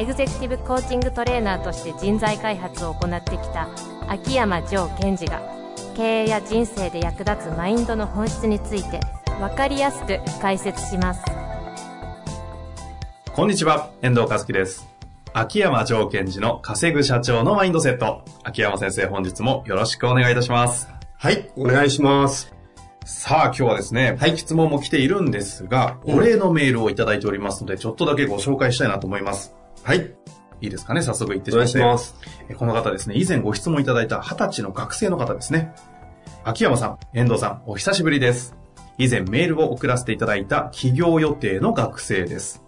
エグゼクティブコーチングトレーナーとして人材開発を行ってきた秋山城賢治が経営や人生で役立つマインドの本質について分かりやすく解説しますこんにちは、遠藤和樹です。秋山城賢治の稼ぐ社長のマインドセット。秋山先生、本日もよろしくお願いいたします。はい、お願いします。さあ、今日はですね、はい、質問も来ているんですが、お礼のメールをいただいておりますので、ちょっとだけご紹介したいなと思います。はい、いいですかね？早速言ってお願いします。えこの方ですね、以前ご質問いただいた20歳の学生の方ですね。秋山さん、遠藤さん、お久しぶりです。以前メールを送らせていただいた企業予定の学生です。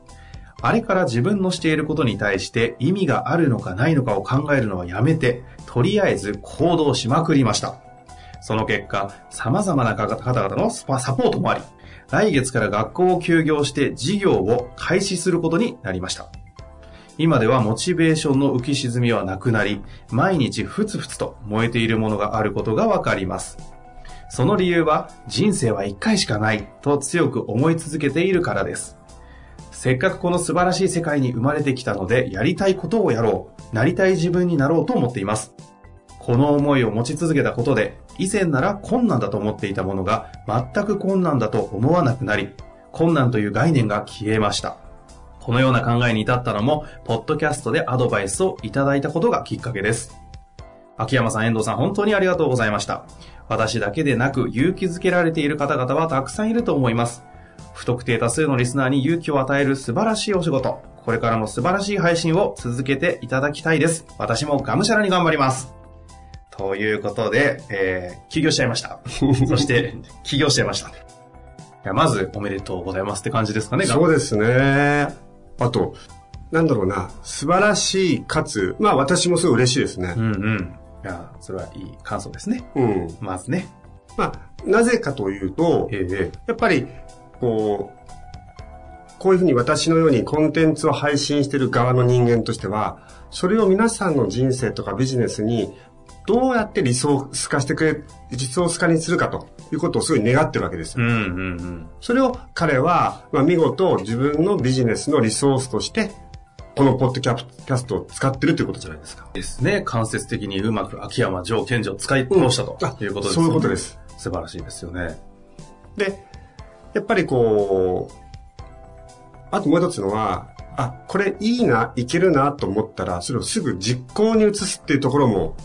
あれから自分のしていることに対して意味があるのかないのかを考えるのはやめて、とりあえず行動しまくりました。その結果、様々な方々のスパサポートもあり、来月から学校を休業して事業を開始することになりました。今ではモチベーションの浮き沈みはなくなり、毎日ふつふつと燃えているものがあることがわかります。その理由は、人生は一回しかないと強く思い続けているからです。せっかくこの素晴らしい世界に生まれてきたので、やりたいことをやろう、なりたい自分になろうと思っています。この思いを持ち続けたことで、以前なら困難だと思っていたものが、全く困難だと思わなくなり、困難という概念が消えました。このような考えに至ったのも、ポッドキャストでアドバイスをいただいたことがきっかけです。秋山さん、遠藤さん、本当にありがとうございました。私だけでなく、勇気づけられている方々はたくさんいると思います。不特定多数のリスナーに勇気を与える素晴らしいお仕事。これからも素晴らしい配信を続けていただきたいです。私もがむしゃらに頑張ります。ということで、えー、起業しちゃいました。そして、起業しちゃいました。いや、まず、おめでとうございますって感じですかね。そうですね。あと、なんだろうな、素晴らしいかつ、まあ私もすごい嬉しいですねう。んうん。いや、それはいい感想ですね。うん。まずね。まあ、なぜかというと、ええやっぱり、こう、こういうふうに私のようにコンテンツを配信している側の人間としては、それを皆さんの人生とかビジネスにどうやってリソース化してくれ、リソース化にするかということをすごい願ってるわけですよ。うんうんうん。それを彼は、まあ、見事自分のビジネスのリソースとして、このポッドキャストを使ってるということじゃないですか。ですね。間接的にうまく秋山城賢治を使い通したとあいうことです、そういうことで。す。素晴らしいですよね。で、やっぱりこう、あともう一つのは、あ、これいいな、いけるなと思ったら、それをすぐ実行に移すっていうところも、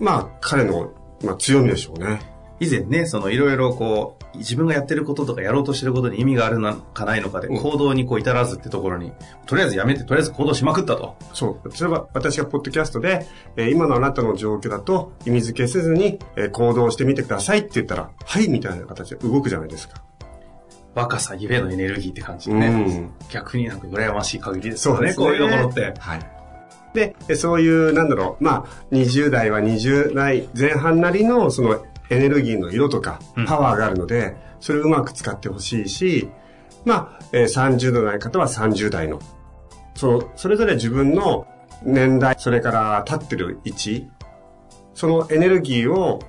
まあ彼の、まあ、強みでしょうね。以前ね、そのいろいろこう、自分がやってることとかやろうとしてることに意味があるのかないのかで、うん行動にこう至らずってところに、とりあえずやめて、とりあえず行動しまくったと。そう。例えば私がポッドキャストで、えー今のあなたの状況だと意味付けせずに、えー行動してみてくださいって言ったら、はいみたいな形で動くじゃないですか。若さゆえのエネルギーって感じでね。うん逆になんか羨ましい限りですよね。そうですね。こういうところって。はい。で、えそういう、なんだろう、まあ、20代は20代前半なりの、その、エネルギーの色とかうん、パワーがあるので、それをうまく使ってほしいし、まあ、えー30代の方は30代の、その、それぞれ自分の年代、それから立ってる位置、そのエネルギーを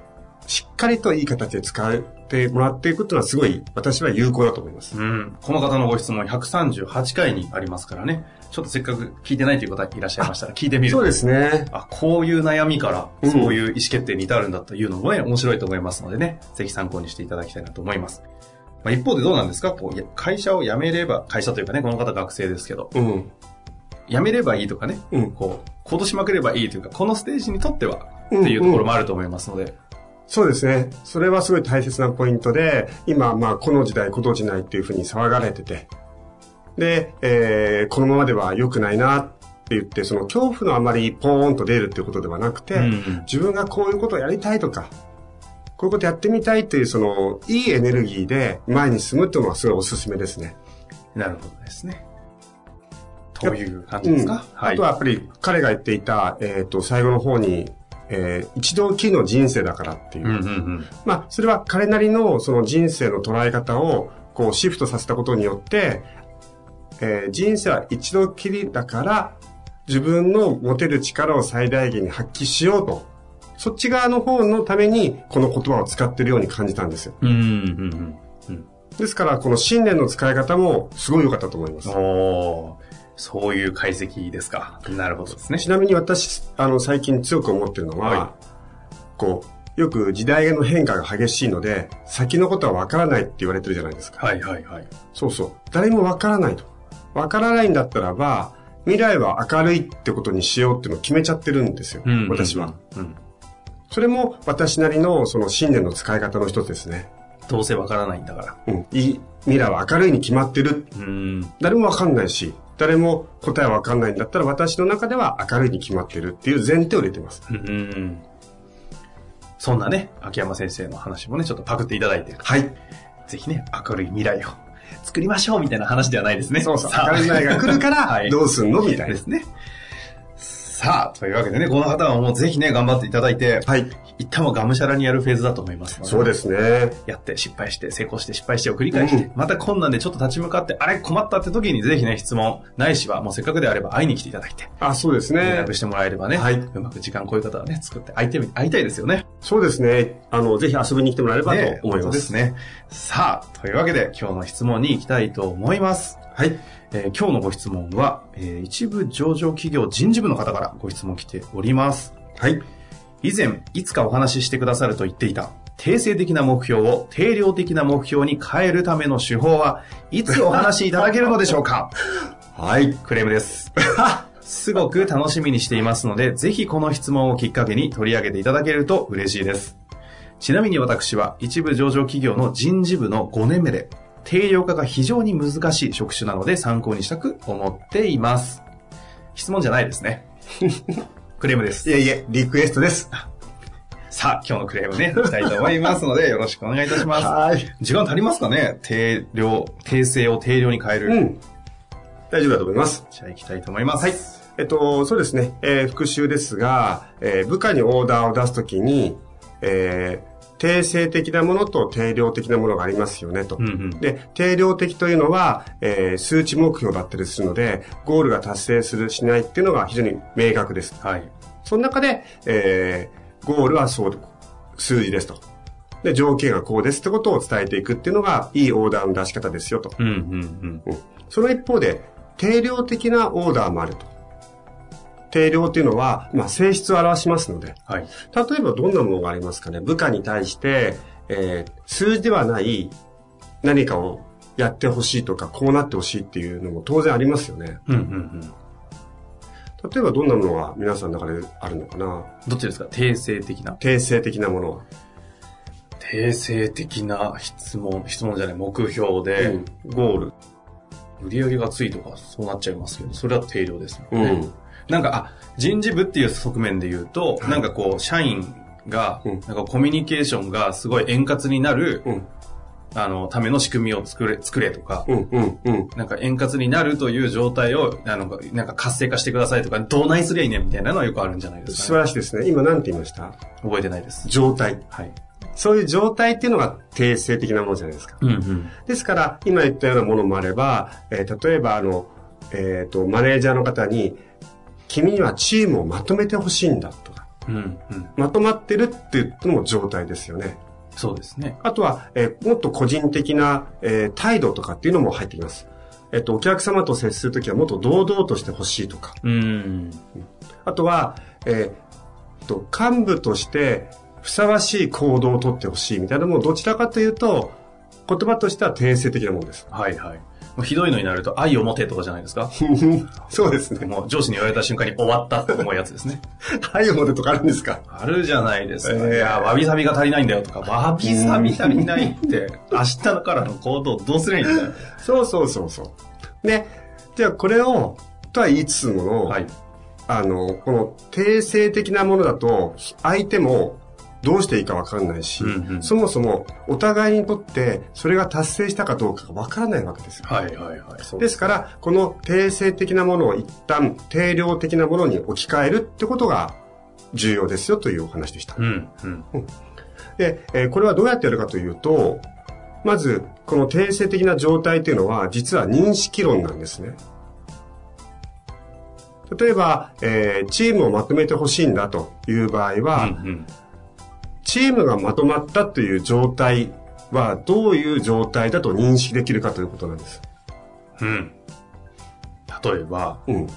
しっかりといい形で使ってもらっていくっていうのはすごい私は有効だと思います。うん。この方のご質問138回にありますからね。ちょっとせっかく聞いてないという方いらっしゃいましたら聞いてみるとそうですね。あ、こういう悩みから、うんそういう意思決定に至るんだというのもね、面白いと思いますのでね、ぜひ参考にしていただきたいなと思います。まあ、一方でどうなんですか？こう会社を辞めれば、会社というかね、この方学生ですけど、うん。辞めればいいとかね、うん。こう、行動しまくればいいというか、このステージにとっては、うんっていうところもあると思いますので、そうですね。それはすごい大切なポイントで、今、まあ、この時代、この時代っていうふうに騒がれてて、で、えー、このままでは良くないなって言って、その恐怖のあまりポーンと出るっていうことではなくて、うんうん自分がこういうことをやりたいとか、こういうことやってみたいっていう、その、いいエネルギーで前に進むっていうのはすごいおすすめですね。なるほどですね。という感じですか、うんあとはやっぱり彼が言っていた、えっ、と、最後の方にえー一度きりの人生だからっていう。うんうんうん。まあ、それは彼なりのその人生の捉え方をこうシフトさせたことによって、えー人生は一度きりだから、自分の持てる力を最大限に発揮しようと。そっち側の方のために、この言葉を使ってるように感じたんですよ。うんうんうんうん。ですから、この信念の使い方もすごい良かったと思います。おーそういう解析ですか。なるほどですね。ちなみに私、あの、最近強く思ってるのは、はこう、よく時代の変化が激しいので、先のことは分からないって言われてるじゃないですか。はいはいはい。そうそう。誰も分からないと。分からないんだったらば、未来は明るいってことにしようっていうのを決めちゃってるんですよ。うん私は。。うん。それも私なりのその信念の使い方の一つですね。どうせわからないんだから。うん。いい未来は明るいに決まってる。うん。誰も分かんないし、誰も答えは分かんないんだったら私の中では明るいに決まってるっていう前提を入れてます。うん。そんなね、秋山先生の話もね、ちょっとパクっていただいて、はい。ぜひね、明るい未来を作りましょうみたいな話ではないですね。そうそう。さあ明るい未来が来るかはら、いどうすんのみたいな。ですね。さあ、というわけでね、この方はもうぜひね、頑張っていただいて、はい。一旦もがむしゃらにやるフェーズだと思いますので。そうですね。やって失敗して成功して失敗してを繰り返して、うんまた困難でちょっと立ち向かって、あれ困ったって時にぜひね、質問、ないしはもうせっかくであれば会いに来ていただいて、あ、そうですね連絡。してもらえればね、はいうまく時間こういう方はね、作って会いてみ、会いたいですよね。そうですね。あの、ぜひ遊びに来てもらえればとね思いま。本当ですすね。さあ、というわけで今日の質問に行きたいと思います。はい。えー今日のご質問は、えー一部上場企業人事部の方からご質問来ております。はい。以前、いつかお話ししてくださると言っていた、定性的な目標を定量的な目標に変えるための手法はいつお話しいただけるのでしょうか？はい。クレームです。すごく楽しみにしていますので、ぜひこの質問をきっかけに取り上げていただけると嬉しいです。ちなみに私は一部上場企業の人事部の5年目で、定量化が非常に難しい職種なので参考にしたく思っています。質問じゃないですね。クレームですい。えいえ、リクエストです。さあ、今日のクレームね、いきたいと思いますので、よろしくお願いいたします。はい。時間足りますかね？定量、定性を定量に変える。うん。大丈夫だと思います。じゃあ行きたいと思います。はい。えっと、そうですね。えー復習ですが、えー部下にオーダーを出すときに、えー定性的なものと定量的なものがありますよね、と。うんうん。で、定量的というのは、えー数値目標だったりするので、ゴールが達成する、しないっていうのが非常に明確です。はい。その中で、えーゴールはそう、数字ですと。で、条件がこうですってことを伝えていくっていうのが、いいオーダーの出し方ですよと。うんうんうん。うんその一方で、定量的なオーダーもあると。定量っていうのは、まあ、性質を表しますので、はい。例えばどんなものがありますかね？部下に対して、えー数字ではない何かをやってほしいとか、こうなってほしいっていうのも当然ありますよね。うんうんうん。例えばどんなものが皆さんの中であるのかな？どっちですか？定性的な？定性的なものは。定性的な質問、質問じゃない、目標で、ゴール。売り上げがついとか、そうなっちゃいますけど、それは定量ですよね。うん。なんか、あ、人事部っていう側面で言うと、はいなんかこう、社員が、うんなんかコミュニケーションがすごい円滑になる、うん。あの、ための仕組みを作れ、作れとか、うん。うん。うん。なんか円滑になるという状態を、あの、なんか活性化してくださいとか、どうないすりゃいいねみたいなのはよくあるんじゃないです素か、ね。晴らしいですね。今何て言いました？覚えてないです。状態。はい。そういう状態っていうのが定性的なものじゃないですか。うんうん。ですから、今言ったようなものもあれば、えー例えば、あの、えっ、と、マネージャーの方に、君にはチームをまとめてほしいんだとか、うんうん。まとまってるっていうのも状態ですよね。そうですね。あとは、えーもっと個人的な、えー態度とかっていうのも入ってきます。えっ、と、お客様と接するときはもっと堂々としてほしいとか、うん。あとは、えーと、幹部としてふさわしい行動をとってほしいみたいなものどちらかというと、言葉としては定性的なものです。はいはい。もうひどいのになると、愛を持てとかじゃないですか？そうですね。もう上司に言われた瞬間に終わったって思うやつですね。はい、思ってとかあるんですか？あるじゃないですか。えーいや、わびさびが足りないんだよとか、わびさび足りないって、明日からの行動どうすりゃいいんだよ。そうそうそうそう。で、じゃあこれを、とは言いつつもの、はい。あの、この定性的なものだと、相手もどうしていいかわかんないし、うんうんそもそもお互いにとってそれが達成したかどうかがわからないわけですよ。はいはいはい。ですから、この定性的なものを一旦定量的なものに置き換えるってことが重要ですよというお話でした。うん。うん。で、えーこれはどうやってやるかというと、まず、この定性的な状態というのは、実は認識論なんですね。例えば、えーチームをまとめてほしいんだという場合は、うん。チームがまとまったという状態は、どういう状態だと認識できるかということなんです。うん。例えば、うん。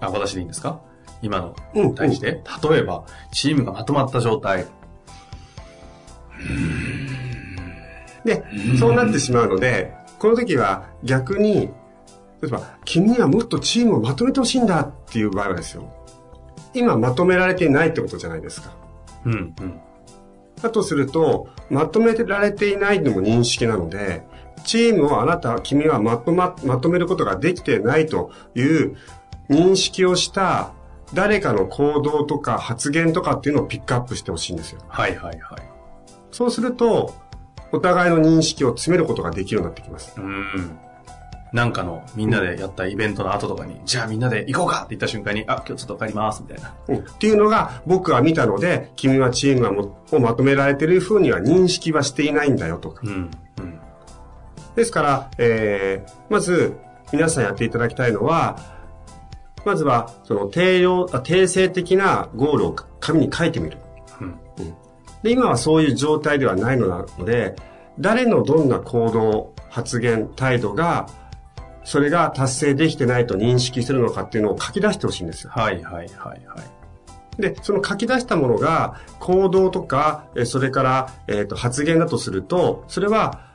あ、私でいいんですか？今のうん対して、例えば、チームがまとまった状態。で、そうなってしまうので、この時は逆に、例えば、君にはもっとチームをまとめてほしいんだっていう場合はですよ。今まとめられていないってことじゃないですか。うん。うん。だとすると、まとめられていないのも認識なので、チームをあなた、君はまとま、まとめることができてないという認識をした誰かの行動とか発言とかっていうのをピックアップしてほしいんですよ。はいはいはい。そうすると、お互いの認識を詰めることができるようになってきます。うん。なんかのみんなでやったイベントの後とかに、じゃあみんなで行こうかって言った瞬間に、あ、今日ちょっと帰りますみたいな。うんっていうのが僕は見たので、君はチームをまとめられているふうには認識はしていないんだよとか。うん。うん。ですから、えー、まず皆さんやっていただきたいのは、まずはその定量、あ定性的なゴールを紙に書いてみる。うん。で、今はそういう状態ではないのなので、誰のどんな行動、発言、態度が、それが達成できてないと認識するのかっていうのを書き出してほしいんですよ。はいはいはいはい。で、その書き出したものが行動とか、えそれから、えっと発言だとすると、それは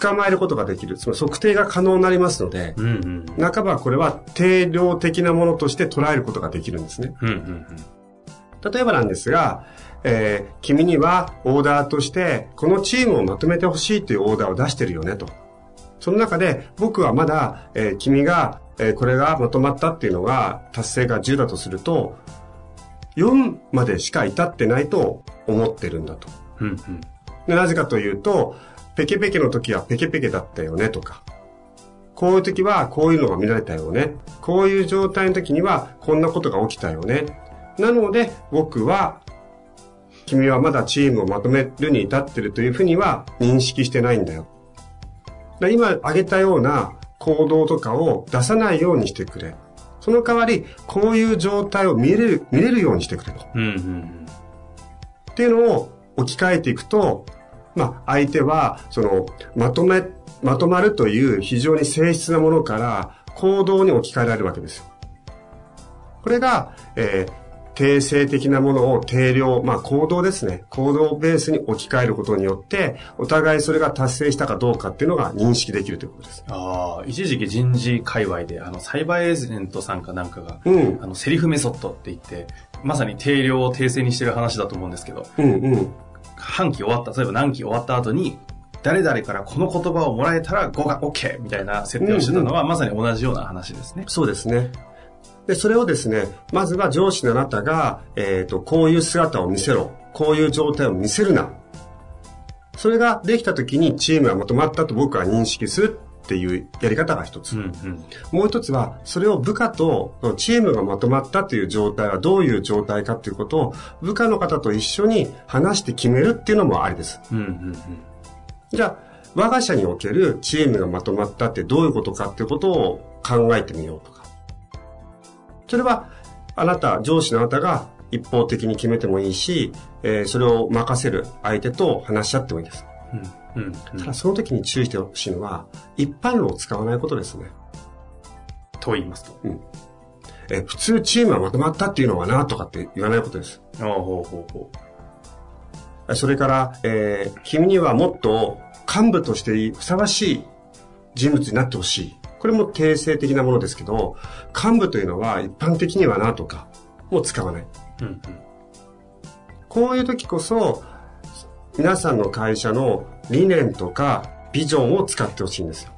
捕まえることができる。その測定が可能になりますので、うんうん。半ばこれは定量的なものとして捉えることができるんですね。うんうん例えばなんですが、えー君にはオーダーとして、このチームをまとめてほしいというオーダーを出してるよねと。その中で僕はまだ、えー君が、えーこれがまとまったっていうのが達成が10だとすると、4までしか至ってないと思ってるんだと。うん。うんでなぜかというと、ペケペケの時はペケペケだったよねとか、こういう時はこういうのが見られたよね。こういう状態の時にはこんなことが起きたよね。なので僕は、君はまだチームをまとめるに至ってるというふうには認識してないんだよ。だ今挙げたような行動とかを出さないようにしてくれ。その代わり、こういう状態を見れる、見れるようにしてくれと。っていうのを置き換えていくと、まあ、相手は、その、まとめ、まとまるという非常に性質なものから行動に置き換えられるわけですよ。これが、えー定性的なものを定量、まあ行動ですね。行動をベースに置き換えることによって、お互いそれが達成したかどうかっていうのが認識できるということです。ああ、一時期人事界隈で、あの、サイバーエージェントさんかなんかが、うん。あの、セリフメソッドって言って、まさに定量を訂正にしてる話だと思うんですけど、うんうん。半期終わった、例えば何期終わった後に、誰々からこの言葉をもらえたら5が OK! みたいな設定をしてたのは、まさに同じような話ですね。そうですね。で、それをですね、まずは上司のあなたが、えっ、と、こういう姿を見せろ。こういう状態を見せるな。それができた時にチームがまとまったと僕は認識するっていうやり方が一つ。うんうん。もう一つは、それを部下と、チームがまとまったという状態はどういう状態かということを、部下の方と一緒に話して決めるっていうのもありです。うんうんじゃあ、我が社におけるチームがまとまったってどういうことかっていうことを考えてみようとか。それは、あなた、上司のあなたが一方的に決めてもいいし、えーそれを任せる相手と話し合ってもいいです。うん。うんうん。ただその時に注意してほしいのは、一般論を使わないことですね。と言いますと。えー普通チームはまとまったっていうのはなとかって言わないことです。ああ、ほうほうほそれから、えー君にはもっと幹部としてふさわしい人物になってほしい。これも定性的なものですけど、幹部というのは一般的にはなとか、もう使わない。う。うんこういう時こそ、皆さんの会社の理念とかビジョンを使ってほしいんですよ。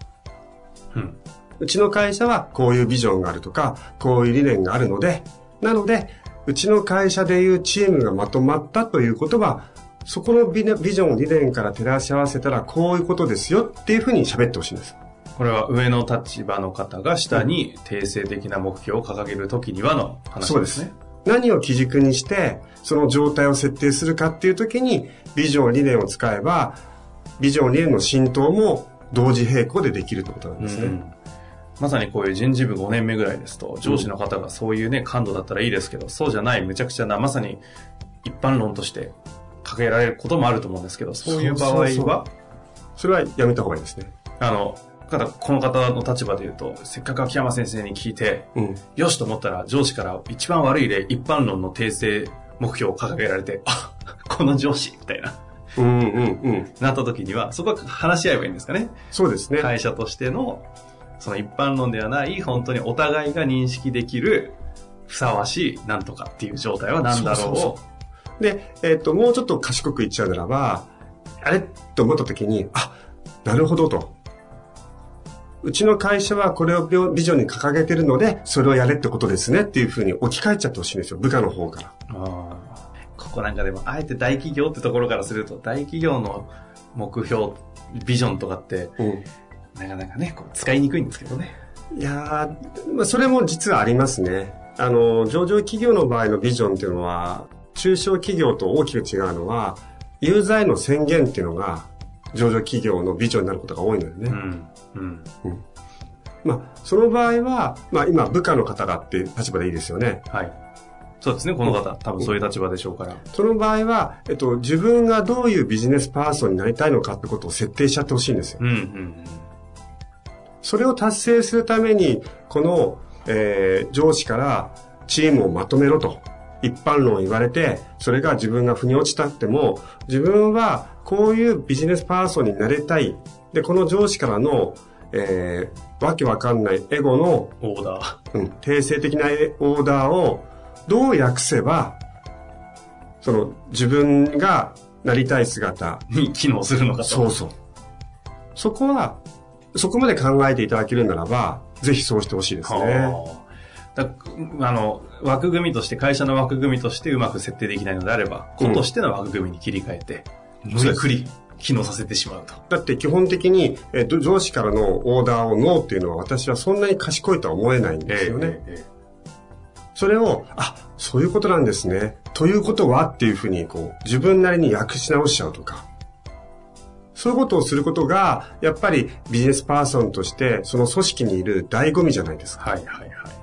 うん。うちの会社はこういうビジョンがあるとか、こういう理念があるので、なので、うちの会社でいうチームがまとまったということは、そこのビジョン、理念から照らし合わせたらこういうことですよっていうふうに喋ってほしいんです。これは上の立場の方が下に定性的な目標を掲げるときにはの話ですね。何を基軸にして、その状態を設定するかっていう時に、ビジョン、理念を使えば、ビジョン、理念の浸透も同時並行でできるってことなんですね。うんまさにこういう人事部5年目ぐらいですと、上司の方がそういうね、感度だったらいいですけど、そうじゃない、むちゃくちゃな、まさに一般論として掲げられることもあると思うんですけど、そういう場合は、それはやめた方がいいですね。あの、ただこの方の立場で言うと、せっかく秋山先生に聞いて、うん。よしと思ったら上司から一番悪い例、一般論の訂正目標を掲げられて、あ、この上司みたいな、うんうんうん。なった時には、そこは話し合えばいいんですかね。そうですね。会社としての、その一般論ではない、本当にお互いが認識できる、ふさわしい、なんとかっていう状態は何だろうそうそうそで、えっ、と、もうちょっと賢く言っちゃうならば、あれ？と思った時に、あ、なるほどと。うちの会社はこれをビビジョンに掲げてるので、それをやれってことですねっていうふうに置き換えちゃってほしいんですよ。部下の方から。ここなんかでも、あえて大企業ってところからすると、大企業の目標、ビジョンとかって、うん。なかなかね、こう使いにくいんですけどね。いやー、まあ、それも実はありますね。あの、上場企業の場合のビジョンっていうのは、中小企業と大きく違うのは、ユーザーへの宣言っていうのが、上場企業のビジョンになることが多いのよね。うん。うん。まあ、その場合は、まあ今部下の方がっていう立場でいいですよね。はい。そうですね、この方、多分そういう立場でしょうから。その場合は、えっと、自分がどういうビジネスパーソンになりたいのかってことを設定しちゃってほしいんですよ。うん、うん、それを達成するために、この、えー上司からチームをまとめろと。一般論を言われて、それが自分が腑に落ちたっても、自分はこういうビジネスパーソンになりたい。で、この上司からの、えーわけわかんないエゴのオーダー。うん、定性的なオーダーをどう訳せば、その自分がなりたい姿、に機能するのかと。そうそう。そこは、そこまで考えていただけるならば、ぜひそうしてほしいですね。はあだあの、枠組みとして、会社の枠組みとしてうまく設定できないのであれば、うん個としての枠組みに切り替えて、無理くり機能させてしまうと。だって基本的に、えっと、上司からのオーダーをノーっていうのは私はそんなに賢いとは思えないんですよね。ええそれを、あ、そういうことなんですね。ということはっていうふうに、こう、自分なりに訳し直しちゃうとか。そういうことをすることが、やっぱりビジネスパーソンとして、その組織にいる醍醐味じゃないですか。はいはいはい。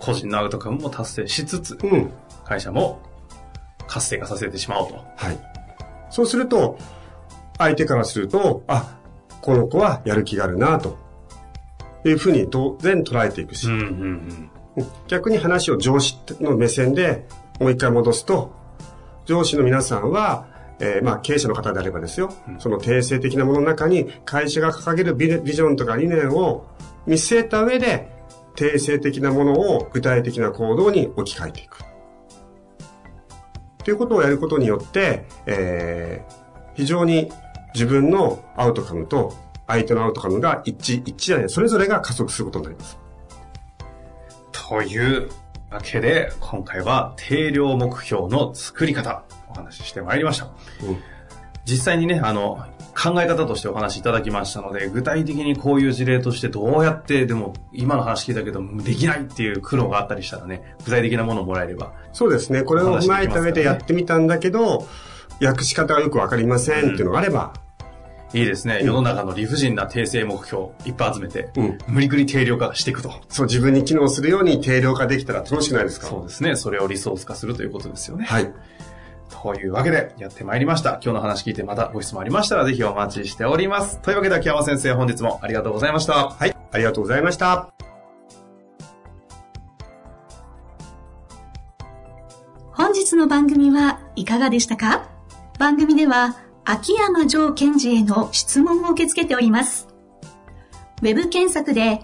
個人のアウトカムも達成しつつ、うん。会社も活性化させてしまおうと。はい。そうすると、相手からすると、あ、この子はやる気があるな、というふうに当然捉えていくし、うんうんうん。逆に話を上司の目線でもう一回戻すと、上司の皆さんは、えーまあ経営者の方であればですよ、その定性的なものの中に会社が掲げるビジョンとか理念を見据えた上で、定性的なものを具体的な行動に置き換えていく。ということをやることによって、えー非常に自分のアウトカムと相手のアウトカムが一致、一致じゃない、それぞれが加速することになります。というわけで、今回は定量目標の作り方、お話ししてまいりました。うん実際にね、あの、考え方としてお話しいただきましたので、具体的にこういう事例としてどうやって、でも、今の話聞いたけど、できないっていう苦労があったりしたらね、具体的なものをもらえれば。そうですね。これを踏まえた上でやってみたんだけど、訳し方がよくわかりませんっていうのがあれば、いいですね。世の中の理不尽な訂正目標、いっぱい集めて、うん無理くり定量化していくと。そう自分に機能するように定量化できたら楽しくないですか？そうですね。それをリソース化するということですよね。はい。というわけで、やってまいりました。今日の話聞いてまたご質問ありましたら、ぜひお待ちしております。というわけで、秋山先生、本日もありがとうございました。はい。ありがとうございました。本日の番組はいかがでしたか？番組では秋山城賢治への質問を受け付けております。ウェブ検索で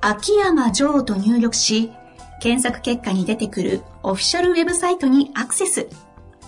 秋山城と入力し、検索結果に出てくるオフィシャルウェブサイトにアクセス。